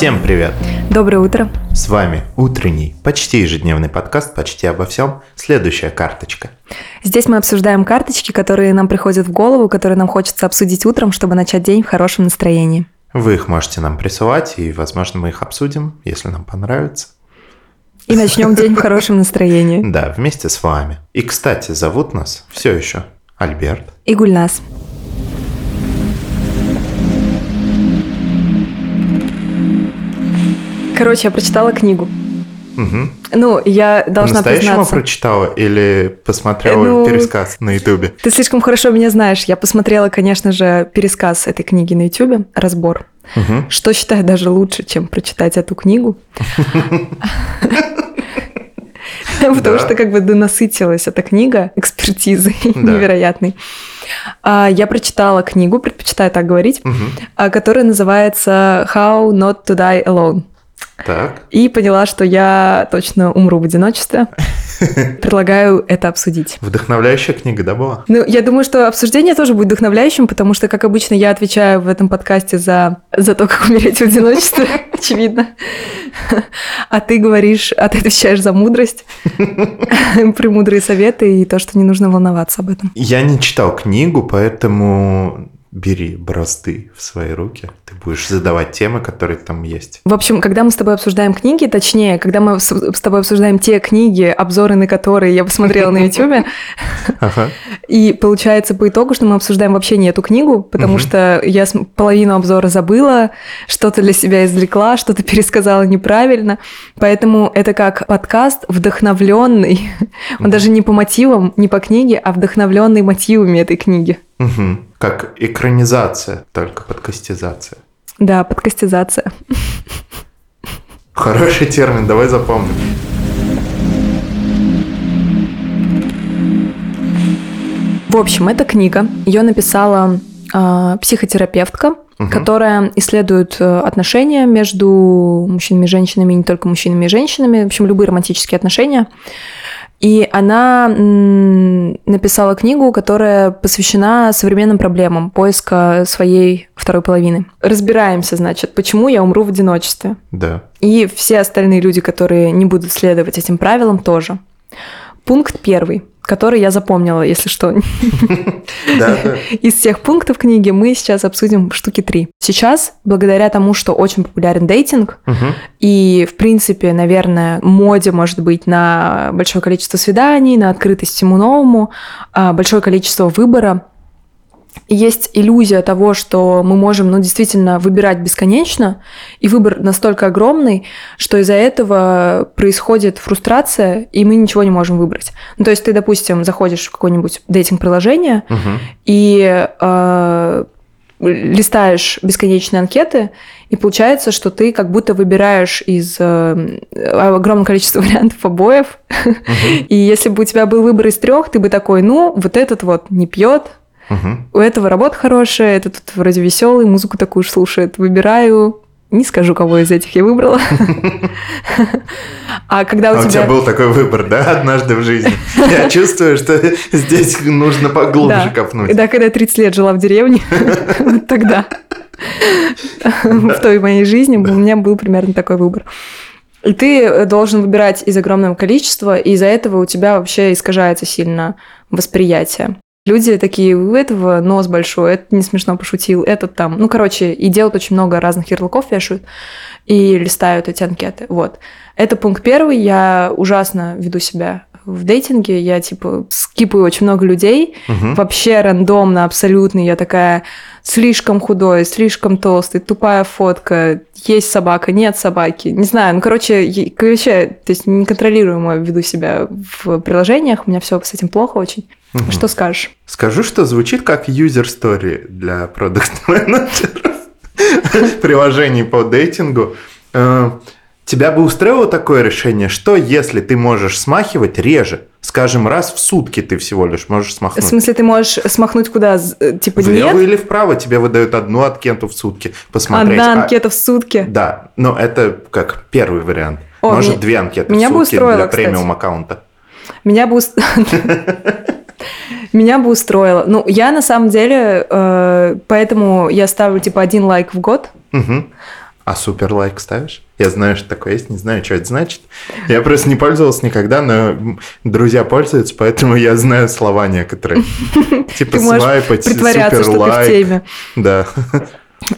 Всем привет! Доброе утро! С вами утренний, почти ежедневный подкаст «Почти обо всем». Следующая карточка. Здесь мы обсуждаем карточки, которые нам приходят в голову, которые нам хочется обсудить утром, чтобы начать день в хорошем настроении. Вы их можете нам присылать, и, возможно, мы их обсудим, если нам понравится. И начнем день в хорошем настроении. Да, вместе с вами. И, кстати, зовут нас все еще Альберт. И Гульнас. Короче, я прочитала книгу. Угу. Ну, я должна признаться. прочитала или посмотрела Ну, пересказ на Ютубе? Ты слишком хорошо меня знаешь. Я посмотрела, конечно же, пересказ этой книги на Ютубе, разбор. Угу. Что считаю даже лучше, чем прочитать эту книгу. Потому что как бы донасытилась эта книга экспертизой невероятной. А, Я прочитала книгу, предпочитаю так говорить, а, которая называется «How not to die alone». Так. И поняла, что я точно умру в одиночестве. Предлагаю это обсудить. Вдохновляющая книга, да, была? Ну, я думаю, что обсуждение тоже будет вдохновляющим, потому что, как обычно, я отвечаю в этом подкасте за, за то, как умереть в одиночестве, очевидно. А ты говоришь, а ты отвечаешь за мудрость, премудрые советы и то, что не нужно волноваться об этом. Я не читал книгу, поэтому бери бразды в свои руки. Ты будешь задавать темы, которые там есть. В общем, когда мы с тобой обсуждаем книги, точнее, когда мы с тобой обсуждаем те книги, обзоры на которые я посмотрела на YouTube. И получается по итогу, что мы обсуждаем вообще не эту книгу, потому что я половину обзора забыла, что-то для себя извлекла, что-то пересказала неправильно. Поэтому это как подкаст вдохновленный. Он даже не по мотивам, не по книге, а вдохновленный мотивами этой книги. Мгм. Как экранизация, только подкастизация. Да, подкастизация. Хороший термин, давай запомним. В общем, эта книга, ее написала а, психотерапевтка, Мгм. которая исследует э, отношения между мужчинами и женщинами, и не только мужчинами и женщинами, в общем, любые романтические отношения. И она написала книгу, которая посвящена современным проблемам поиска своей второй половины. Разбираемся, значит, почему я умру в одиночестве. Да. И все остальные люди, которые не будут следовать этим правилам, тоже. Пункт первый, который я запомнила, если что. Из всех пунктов книги мы сейчас обсудим штуки три. Сейчас, благодаря тому, что очень популярен дейтинг, и, в принципе, наверное, моде может быть на большое количество свиданий, на открытость всему новому, а, большое количество выбора. Есть иллюзия того, что мы можем, ну, действительно выбирать бесконечно, и выбор настолько огромный, что из-за этого происходит фрустрация, и мы ничего не можем выбрать. Ну, то есть ты, допустим, заходишь в какое-нибудь дейтинг-приложение, Мгм. и э, листаешь бесконечные анкеты, и получается, что ты как будто выбираешь из э, огромного количества вариантов обоев. Мгм. И если бы у тебя был выбор из трех, ты бы такой, ну, вот этот вот не пьет, Мгм. у этого работа хорошая, этот тут вроде веселый, музыку такую же слушает. Выбираю, не скажу, кого из этих я выбрала. А когда А у у тебя тебя... был такой выбор, да, однажды в жизни? Я чувствую, что здесь нужно поглубже копнуть. Да, когда я 30 лет жила в деревне, тогда в той моей жизни у меня был примерно такой выбор. И ты должен выбирать из огромного количества, и из-за этого у тебя вообще искажается сильно восприятие. Люди такие, у этого нос большой, это не смешно пошутил, этот там. Ну, короче, и делают очень много разных ярлыков, вешают и листают эти анкеты. Вот. Это пункт первый. Я ужасно веду себя в дейтинге. Я, типа, скипаю очень много людей. Мгм. Вообще рандомно, абсолютно. Я такая слишком худой, слишком толстый, тупая фотка. Есть собака, нет собаки. Не знаю. Ну, короче, вообще, то есть неконтролируемо веду себя в приложениях. У меня все с этим плохо очень. Мгм. Что скажешь? Скажу, что звучит как user story для продукт-менеджеров приложений по дейтингу. Э, Тебя бы устроило такое решение, что если ты можешь смахивать реже, скажем, раз в сутки ты всего лишь можешь В смахнуть. смысле, ты можешь смахнуть куда? Э, Типа Влево нет? или вправо тебе выдают одну анкету в сутки посмотреть. Одна А- анкета в сутки. Да, но это как первый вариант. О, Может, меня- две анкеты меня в бы сутки устроило, для кстати. премиум аккаунта. Меня бы уст- Меня бы устроило. Ну, я на самом деле, э, поэтому я ставлю типа один лайк в год. Мгм. А супер лайк ставишь? Я знаю, что такое есть, не знаю, что это значит. Я просто не пользовался никогда, но друзья пользуются, поэтому я знаю слова некоторые. Типа свайпать, супер лайк. Да.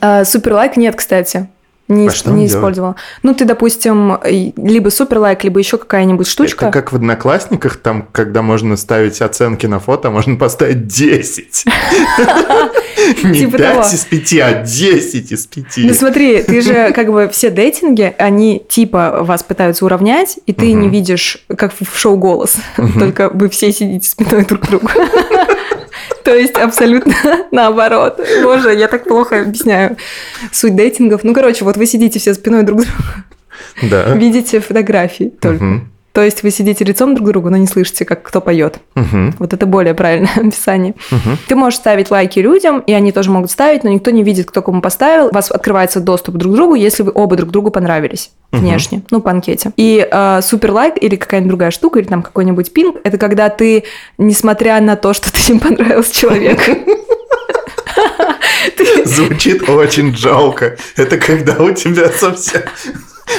А, Супер лайк нет, кстати. Не, А не использовала. Ну, ты, допустим, либо супер лайк, либо еще какая-нибудь штучка. Это как в Одноклассниках, там, когда можно ставить оценки на фото, можно поставить 10. Не Типа 5 того. из 5, а 10 из 5. Ну смотри, ты же как бы все дейтинги, они типа вас пытаются уравнять, и ты не видишь, как в шоу «Голос», только вы все сидите спиной друг к другу. То есть абсолютно наоборот. Боже, я так плохо объясняю суть дейтингов. Ну, короче, вот вы сидите все спиной друг к другу, Да. видите фотографии только. Мгм. То есть вы сидите лицом друг к другу, но не слышите, как кто поет. Мгм. Вот это более правильное описание. Мгм. Ты можешь ставить лайки людям, и они тоже могут ставить, но никто не видит, кто кому поставил. У вас открывается доступ друг к другу, если вы оба друг другу понравились внешне, ну, по анкете. И э, супер лайк или какая-нибудь другая штука, или там какой-нибудь пинг, это когда ты, несмотря на то, что ты им понравился человеку, Звучит очень жалко. Это когда у тебя совсем...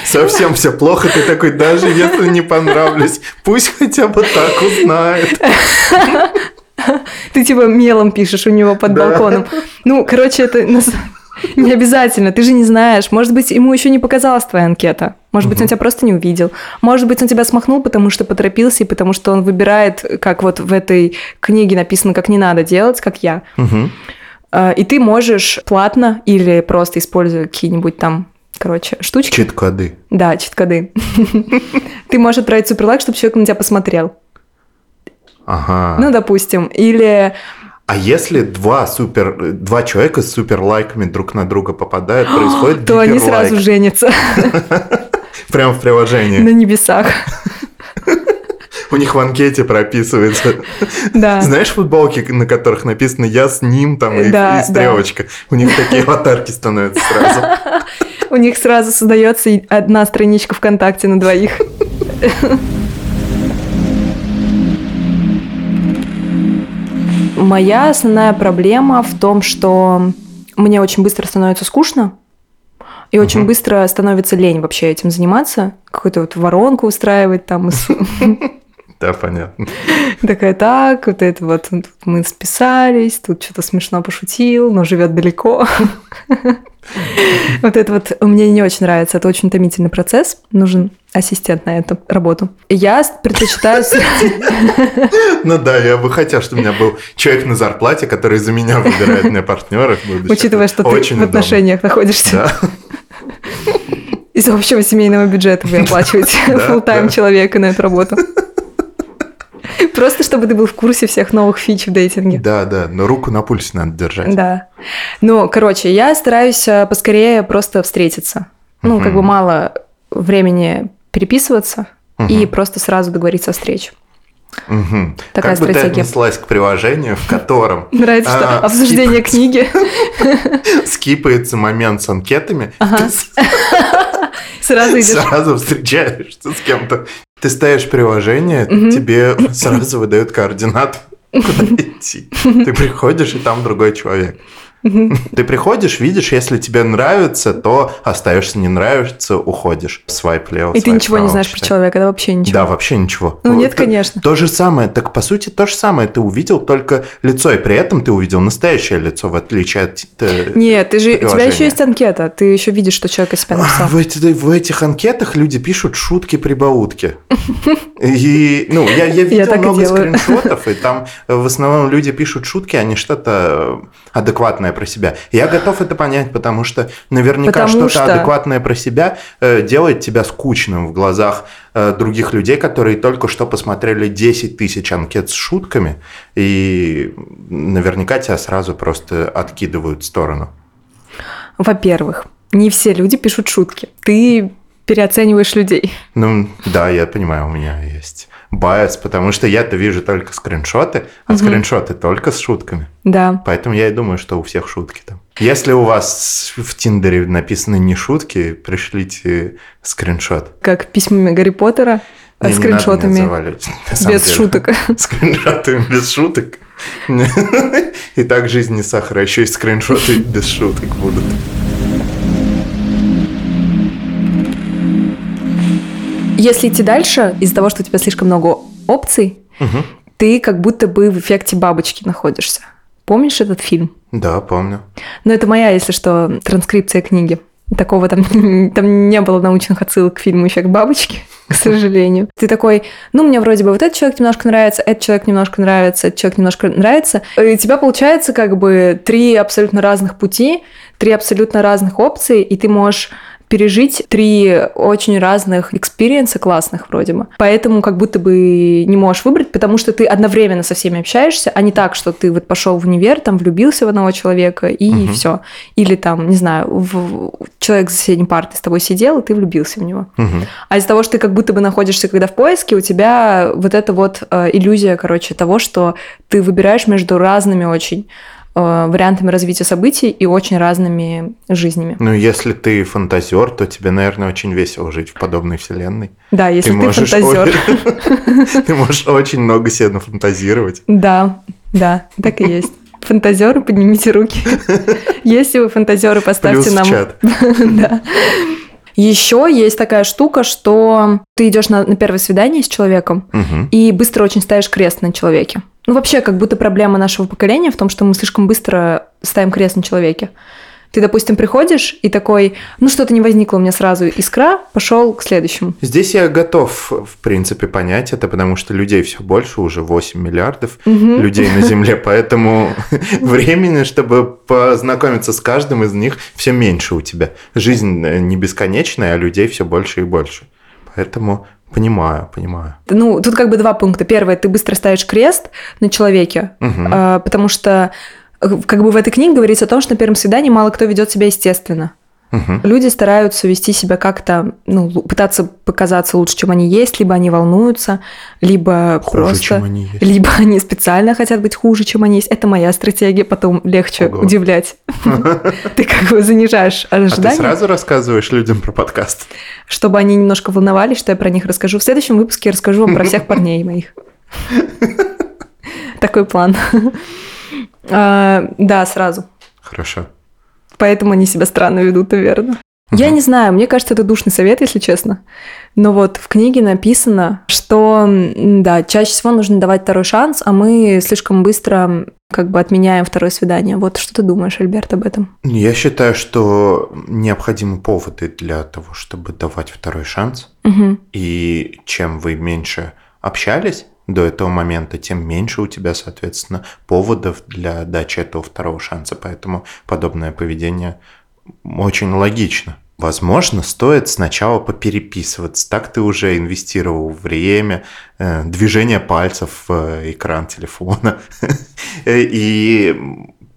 Совсем все плохо, ты такой, даже если не понравлюсь, пусть хотя бы так узнает. ты типа мелом пишешь у него под Да. балконом. Ну, короче, это не обязательно, ты же не знаешь. Может быть, ему еще не показалась твоя анкета. Может быть, он тебя просто не увидел. Может быть, он тебя смахнул, потому что поторопился, и потому что он выбирает, как вот в этой книге написано, как не надо делать, как я. А, И ты можешь платно или просто используя какие-нибудь там, короче, штучки. Чит-коды. Да, чит-коды. Ты можешь отправить суперлайк, чтобы человек на тебя посмотрел. Ага. Ну, допустим. Или А если два супер, два человека с супер лайками друг на друга попадают, происходит то они сразу женятся Прямо в приложении. на небесах. У них в анкете прописывается. Да. Знаешь футболки, на которых написано «Я с ним» там и, Да, и стрелочка? У них такие аватарки становятся сразу. У них сразу создается одна страничка ВКонтакте на двоих. Моя основная проблема в том, что мне очень быстро становится скучно, и очень Мгм. быстро становится лень вообще этим заниматься, какую-то вот воронку устраивать там. Да, понятно. Такая, так, вот это вот мы списались, тут что-то смешно пошутил, но живет далеко. Вот это вот мне не очень нравится, это очень томительный процесс, нужен ассистент на эту работу. Я предпочитаю... Ну да, я бы хотел, чтобы у меня был человек на зарплате, который за меня выбирает мне партнеров. Учитывая, что ты в отношениях находишься. Из общего семейного бюджета вы оплачиваете full-time человека на эту работу. Просто чтобы ты был в курсе всех новых фич в дейтинге. Да, да, но руку на пульсе надо держать. Да. Ну, короче, я стараюсь э, поскорее просто встретиться. Ну, как бы мало времени переписываться и просто сразу договориться о встрече. Мгм. Такая как бы ты стратегия. отнеслась к приложению, в котором Нравится, что А, обсуждение книги. скипается момент с анкетами, Сразу идешь. сразу встречаешься с кем-то. Ты ставишь приложение, Мгм. тебе сразу выдают координаты, куда идти. Ты приходишь, и там другой человек. Ты приходишь, видишь, если тебе нравится, то остаешься, не нравится, уходишь. Свайп лево, И ты ничего не знаешь про человека, да вообще ничего. Да, вообще ничего. Ну, нет, конечно. То же самое, так по сути то же самое. Ты увидел только лицо, и при этом ты увидел настоящее лицо, в отличие от... э, Нет, ты же, у тебя еще есть анкета, ты еще видишь, что человек из себя А, написал. В, эти- в этих анкетах люди пишут шутки-прибаутки. И, ну, я, видел много скриншотов, и там в основном люди пишут шутки, а не что-то адекватное про себя. Я готов это понять, потому что наверняка что-то что- адекватное про себя э, делает тебя скучным в глазах э, других людей, которые только что посмотрели 10 тысяч анкет с шутками, и наверняка тебя сразу просто откидывают в сторону. Во-первых, не все люди пишут шутки. Ты переоцениваешь людей. Ну, да, я понимаю, у меня есть bias, потому что я-то вижу только скриншоты, а Мгм. скриншоты только с шутками. Да. Поэтому я и думаю, что у всех шутки там. Если у вас в Тиндере написаны не шутки, пришлите скриншот. Как письмами Гарри Поттера э, Не, с не надо скриншотами. Без деле. шуток. Скриншотами без шуток. И так жизнь не сахар, а еще и скриншоты без шуток будут. Если идти дальше, из-за того, что у тебя слишком много опций, Мгм. ты как будто бы в эффекте бабочки находишься. Помнишь этот фильм? Да, помню. Но это моя, если что, транскрипция книги. Такого там, там не было научных отсылок к фильму «Эффект бабочки», к сожалению. Ты такой, ну, мне вроде бы вот этот человек немножко нравится, этот человек немножко нравится, этот человек немножко нравится. И у тебя получается как бы три абсолютно разных пути, три абсолютно разных опции, и ты можешь пережить три очень разных experience а классных вроде бы. Поэтому как будто бы не можешь выбрать, потому что ты одновременно со всеми общаешься, а не так, что ты вот пошел в универ, там влюбился в одного человека и Мгм. все. Или там, не знаю, в- человек за соседней партой с тобой сидел, и ты влюбился в него. Мгм. А из-за того, что ты как будто бы находишься когда в поиске, у тебя вот эта вот э, иллюзия, короче, того, что ты выбираешь между разными очень вариантами развития событий и очень разными жизнями. Ну, если ты фантазер, то тебе, наверное, очень весело жить в подобной вселенной. Да, если ты, можешь фантазер. Ты можешь очень много себе нафантазировать. Да, да, так и есть. Фантазеры, поднимите руки. Если вы фантазеры, поставьте нам чат. Да. Еще есть такая штука, что ты идешь на, на первое свидание с человеком Мгм. и быстро очень ставишь крест на человеке. Ну, вообще, как будто проблема нашего поколения в том, что мы слишком быстро ставим крест на человеке. Ты, допустим, приходишь и такой, ну что-то не возникло у меня сразу искра, пошел к следующему. Здесь я готов, в принципе, понять это, потому что людей все больше, уже 8 миллиардов Мгм. людей на Земле, поэтому времени, чтобы познакомиться с каждым из них, все меньше у тебя. Жизнь э, не бесконечная, а людей все больше и больше. Поэтому понимаю, понимаю. Ну, тут как бы два пункта. Первое, ты быстро ставишь крест на человеке, а, потому что как бы в этой книге говорится о том, что на первом свидании мало кто ведет себя естественно. Мгм. Люди стараются вести себя как-то, ну, пытаться показаться лучше, чем они есть, либо они волнуются, либо Хуже, просто... чем они есть. Либо они специально хотят быть хуже, чем они есть. Это моя стратегия, потом легче Ого. удивлять. Ты как бы занижаешь А ты ожидания, сразу рассказываешь людям про подкаст? чтобы они немножко волновались, что я про них расскажу. В следующем выпуске я расскажу вам про всех парней моих. Такой план. А, Да, сразу. Хорошо. Поэтому они себя странно ведут, наверное. Я Мгм. не знаю, мне кажется, это душный совет, если честно. Но вот в книге написано, что, да, чаще всего нужно давать второй шанс, а мы слишком быстро как бы отменяем второе свидание. Вот что ты думаешь, Альберт, об этом? Я считаю, что необходимы поводы для того, чтобы давать второй шанс. Мгм. И чем вы меньше общались до этого момента, тем меньше у тебя, соответственно, поводов для дачи этого второго шанса. Поэтому подобное поведение очень логично. Возможно, стоит сначала попереписываться. Так ты уже инвестировал время, э, движение пальцев в э, экран телефона. И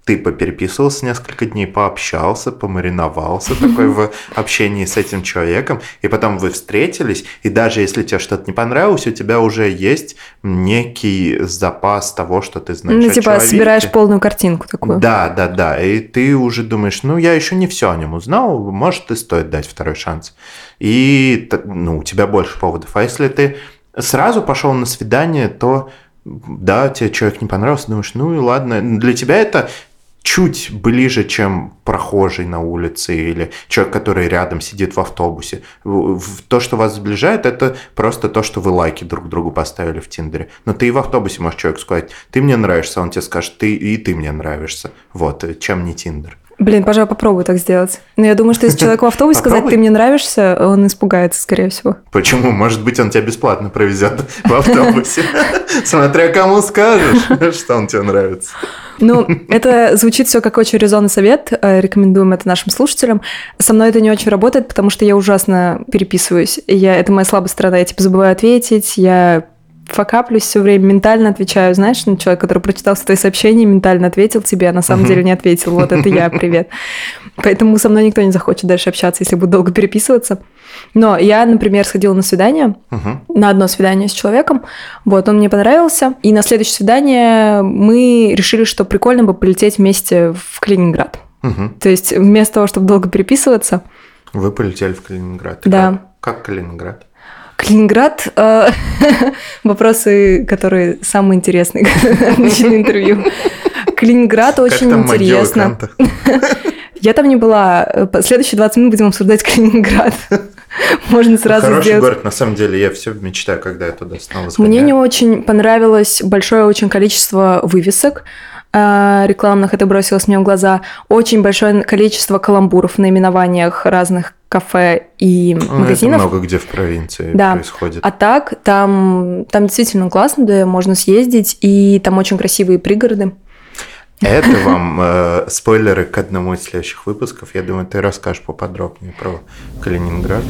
ты попереписывался несколько дней, пообщался, помариновался такой в общении с этим человеком, и потом вы встретились, и даже если тебе что-то не понравилось, у тебя уже есть некий запас того, что ты знаешь Ну, типа, человеке. собираешь полную картинку такую. Да, да, да. И ты уже думаешь, ну, я еще не все о нем узнал, может, и стоит дать второй шанс. И ну, у тебя больше поводов. А если ты сразу пошел на свидание, то да, тебе человек не понравился, думаешь, ну и ладно. Для тебя это чуть ближе, чем прохожий на улице или человек, который рядом сидит в автобусе. То, что вас сближает, это просто то, что вы лайки друг другу поставили в Тиндере. Но ты и в автобусе можешь человеку сказать, ты мне нравишься, он тебе скажет, ты и ты мне нравишься. Вот, э, чем не Тиндер. Блин, пожалуй, попробуй так сделать. Но я думаю, что если человеку в автобусе сказать, ты мне нравишься, он испугается, скорее всего. Почему? Может быть, он тебя бесплатно провезет в автобусе. Смотря кому скажешь, что он тебе нравится. Ну, это звучит все как очень резонный совет. э, Рекомендуем это нашим слушателям. Со мной это не очень работает, потому что я ужасно переписываюсь. Я, это моя слабая сторона. Я типа забываю ответить, я факаплюсь все время, ментально отвечаю. Знаешь, ну, человек, который прочитал твои сообщения, ментально ответил тебе, а на самом деле не ответил. Вот это я, привет. Поэтому со мной никто не захочет дальше общаться, если буду долго переписываться. Но я, например, сходила на свидание, Мгм. на одно свидание с человеком. Вот, он мне понравился. И на следующее свидание мы решили, что прикольно бы полететь вместе в Калининград. Мгм. То есть вместо того, чтобы долго переписываться, Вы полетели в Калининград. Да. Как, как Калининград? Калининград э, вопросы, которые самые интересные, начали интервью. Калининград очень интересно. Я там не была. Следующие 20 минут будем обсуждать Калининград. Можно сразу Хороший сделать. город, на самом деле, я все мечтаю, когда я туда снова Мне не сгоняю. очень понравилось большое очень количество вывесок э, рекламных, это бросилось мне в глаза. Очень большое количество каламбуров в наименованиях разных кафе и Ну, Это магазинов. много где в провинции Да. происходит. А так, там, там действительно классно, да, можно съездить, и там очень красивые пригороды. Это вам э, спойлеры к одному из следующих выпусков. Я думаю, ты расскажешь поподробнее про Калининград.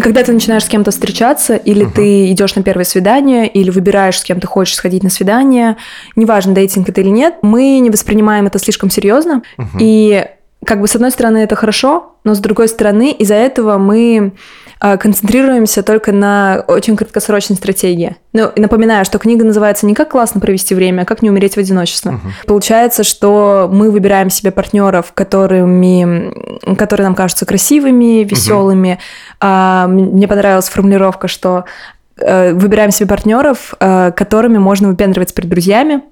Когда ты начинаешь с кем-то встречаться, или Мгм. ты идешь на первое свидание, или выбираешь, с кем ты хочешь сходить на свидание, неважно, дейтинг это или нет, мы не воспринимаем это слишком серьезно. Мгм. И как бы с одной стороны это хорошо, но с другой стороны из-за этого мы концентрируемся только на очень краткосрочной стратегии. Ну, напоминаю, что книга называется не «Как классно провести время», а «Как не умереть в одиночестве». Мгм. Получается, что мы выбираем себе партнеров, которыми, которые нам кажутся красивыми, веселыми. А, м- мне понравилась формулировка, что э, выбираем себе партнеров, э, которыми можно выпендриваться перед друзьями.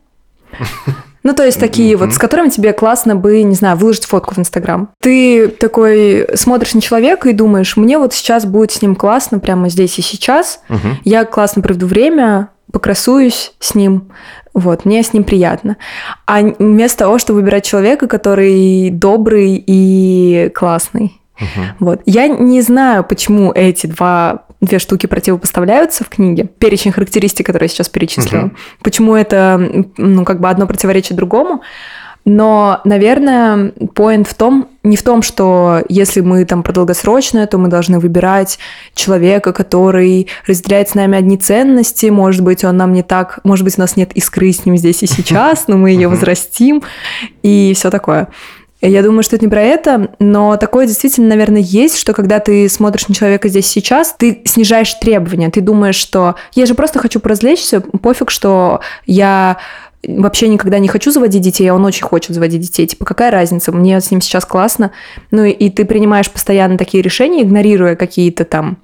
Ну, то есть такие вот, Мгм. с которыми тебе классно бы, не знаю, выложить фотку в Инстаграм. Ты такой смотришь на человека и думаешь, мне вот сейчас будет с ним классно прямо здесь и сейчас. Мгм. Я классно проведу время, покрасуюсь с ним, вот, мне с ним приятно. А вместо того, чтобы выбирать человека, который добрый и классный. Мгм. Вот. Я не знаю, почему эти два две штуки противопоставляются в книге. Перечень характеристик, которые я сейчас перечислила. Мгм. Почему это, ну, как бы одно противоречит другому. Но, наверное, поинт в том, не в том, что если мы там про долгосрочное, то мы должны выбирать человека, который разделяет с нами одни ценности. Может быть, он нам не так, может быть, у нас нет искры с ним здесь и сейчас, но мы ее возрастим и все такое. Я думаю, что это не про это, но такое действительно, наверное, есть, что когда ты смотришь на человека здесь сейчас, ты снижаешь требования. Ты думаешь, что я же просто хочу поразвлечься, пофиг, что я вообще никогда не хочу заводить детей, а он очень хочет заводить детей. Типа, какая разница? Мне с ним сейчас классно. Ну и, и ты принимаешь постоянно такие решения, игнорируя какие-то там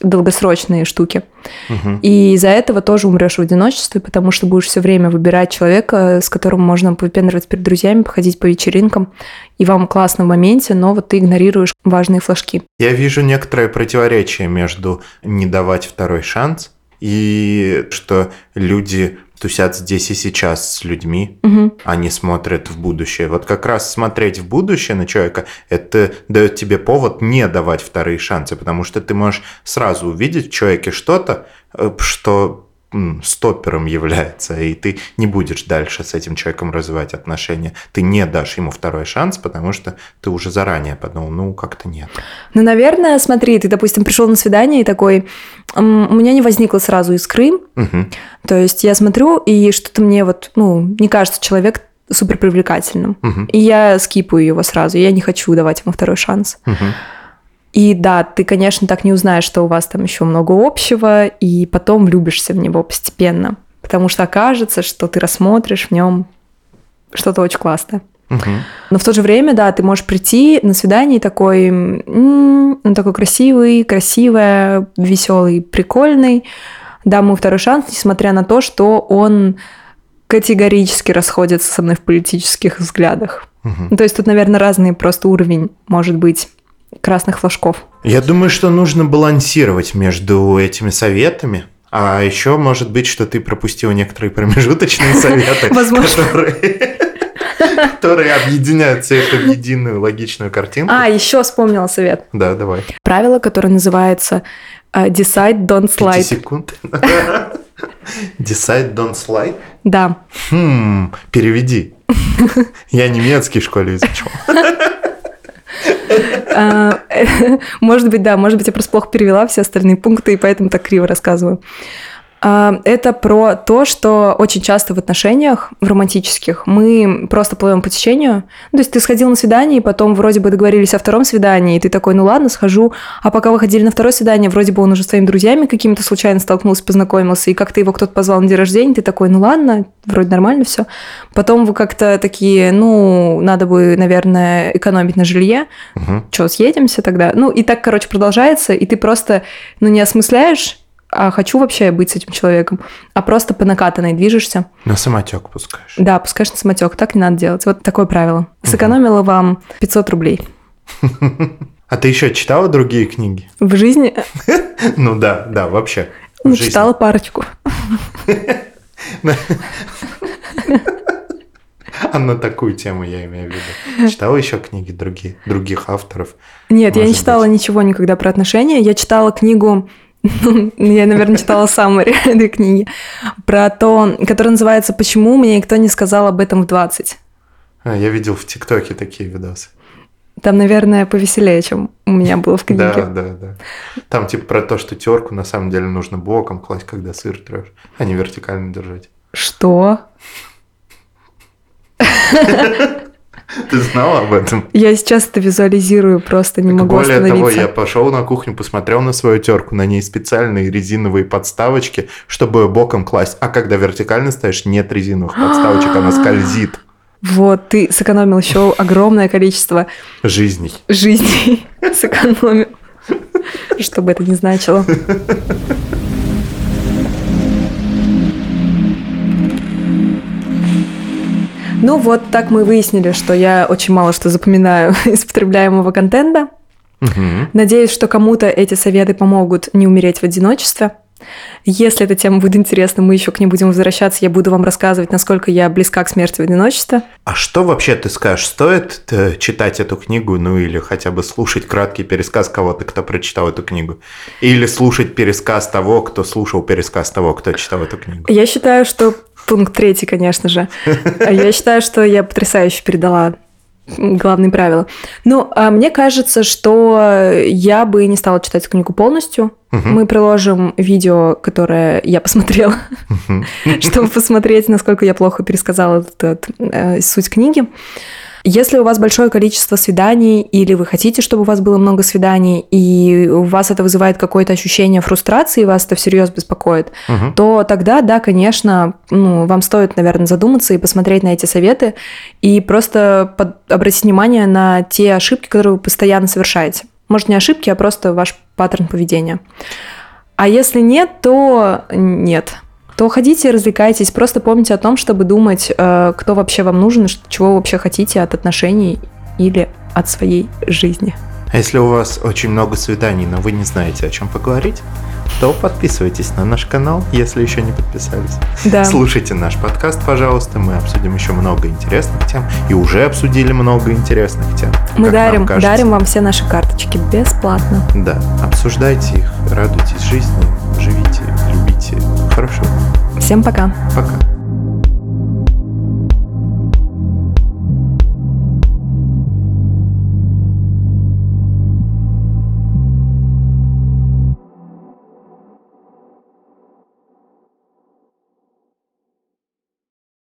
долгосрочные штуки. Мгм. И из-за этого тоже умрешь в одиночестве, потому что будешь все время выбирать человека, с которым можно выпендриваться перед друзьями, походить по вечеринкам, и вам классно в моменте, но вот ты игнорируешь важные флажки. Я вижу некоторое противоречие между не давать второй шанс и что люди тусят здесь и сейчас с людьми, Мгм. они смотрят в будущее. Вот как раз смотреть в будущее на человека, это дает тебе повод не давать вторые шансы, потому что ты можешь сразу увидеть в человеке что-то, э, что стоппером является, и ты не будешь дальше с этим человеком развивать отношения. Ты не дашь ему второй шанс, потому что ты уже заранее подумал, ну, как-то нет. Ну, наверное, смотри, ты, допустим, пришел на свидание и такой, «М, у меня не возникло сразу искры, Мгм. то есть я смотрю, и что-то мне вот, ну, не кажется человек супер привлекательным. Мгм. И я скипаю его сразу, я не хочу давать ему второй шанс. Мгм. И да, ты, конечно, так не узнаешь, что у вас там еще много общего, и потом влюбишься в него постепенно. Потому что окажется, что ты рассмотришь в нем что-то очень классное. Мгм. Но в то же время, да, ты можешь прийти на свидание такой, «М, он такой красивый, красивый, веселый, прикольный. Дам ему второй шанс, несмотря на то, что он категорически расходится со мной в политических взглядах. Мгм. Ну, то есть тут, наверное, разный просто уровень, может быть, красных флажков. Я думаю, что нужно балансировать между этими советами. А еще может быть, что ты пропустила некоторые промежуточные советы, которые которые объединяют все это в единую логичную картинку. А, еще вспомнила совет. Да, давай. Правило, которое называется э, Decide, don't slide. секунд. Decide, don't slide. Да. Хм, переведи. Я немецкий в школе изучил. А, Может быть, да, может быть, я просто плохо перевела все остальные пункты, и поэтому так криво рассказываю. А, Это про то, что очень часто в отношениях, в романтических, мы просто плывем по течению. Ну, то есть ты сходил на свидание, и потом вроде бы договорились о втором свидании, и ты такой, ну ладно, схожу. А пока вы ходили на второе свидание, вроде бы он уже с твоими друзьями какими-то случайно столкнулся, познакомился, и как-то его кто-то позвал на день рождения, ты такой, ну ладно, вроде нормально все. Потом вы как-то такие, ну, надо бы, наверное, экономить на жилье, Мгм. что, съедемся тогда? Ну, и так, короче, продолжается, и ты просто, ну, не осмысляешь а хочу вообще я быть с этим человеком, а просто по накатанной движешься. На самотек пускаешь. Да, пускаешь на самотек, так не надо делать. Вот такое правило. Сэкономила вам 500 рублей. А ты еще читала другие книги? В жизни Ну да, да, вообще. ну, читала парочку. А на такую тему я имею в виду. Читала еще книги другие, других авторов? Нет, я не читала ничего никогда про отношения. Я читала книгу, я, наверное, читала самые этой книги, про то, которая называется «Почему мне никто не сказал об этом в 20». А, я видел в ТикТоке такие видосы. Там, наверное, повеселее, чем у меня было в книге. Да, да, да. Там типа про то, что терку на самом деле нужно боком класть, когда сыр трешь, а не вертикально держать. Что? Ты знала об этом? Я сейчас это визуализирую, просто не Так могу Более того, остановиться. я пошел на кухню, посмотрел на свою терку, на ней специальные резиновые подставочки, чтобы боком класть. А когда вертикально ставишь, нет резиновых подставочек, она скользит. Вот, ты сэкономил еще огромное количество Жизней. жизней. Сэкономил. Что бы это ни значило. Ну вот так мы выяснили, что я очень мало что запоминаю из потребляемого контента. Мгм. Надеюсь, что кому-то эти советы помогут не умереть в одиночестве. Если эта тема будет интересна, мы еще к ней будем возвращаться. Я буду вам рассказывать, насколько я близка к смерти в одиночестве. А что вообще ты скажешь? Стоит э, читать эту книгу, ну или хотя бы слушать краткий пересказ кого-то, кто прочитал эту книгу? Или слушать пересказ того, кто слушал пересказ того, кто читал эту книгу? Я считаю, что пункт третий, конечно же. Я считаю, что я потрясающе передала главные правила. Ну, а мне кажется, что я бы не стала читать книгу полностью. Мгм. Мы приложим видео, которое я посмотрела, Мгм. чтобы посмотреть, насколько я плохо пересказала этот, э, суть книги. Если у вас большое количество свиданий, или вы хотите, чтобы у вас было много свиданий, и у вас это вызывает какое-то ощущение фрустрации, и вас это всерьез беспокоит, Мгм. то тогда, да, конечно, ну, вам стоит, наверное, задуматься и посмотреть на эти советы, и просто под- обратить внимание на те ошибки, которые вы постоянно совершаете. Может, не ошибки, а просто ваш паттерн поведения. А если нет, то нет. То ходите, развлекайтесь, просто помните о том, чтобы думать, э, кто вообще вам нужен, чего вы вообще хотите от отношений или от своей жизни. А если у вас очень много свиданий, но вы не знаете, о чем поговорить, то подписывайтесь на наш канал, если еще не подписались. Да. Слушайте наш подкаст, пожалуйста. Мы обсудим еще много интересных тем. И уже обсудили много интересных тем. Мы дарим, дарим вам все наши карточки бесплатно. Да, обсуждайте их, радуйтесь жизни, живите, любите. Хорошего. Всем пока. Пока.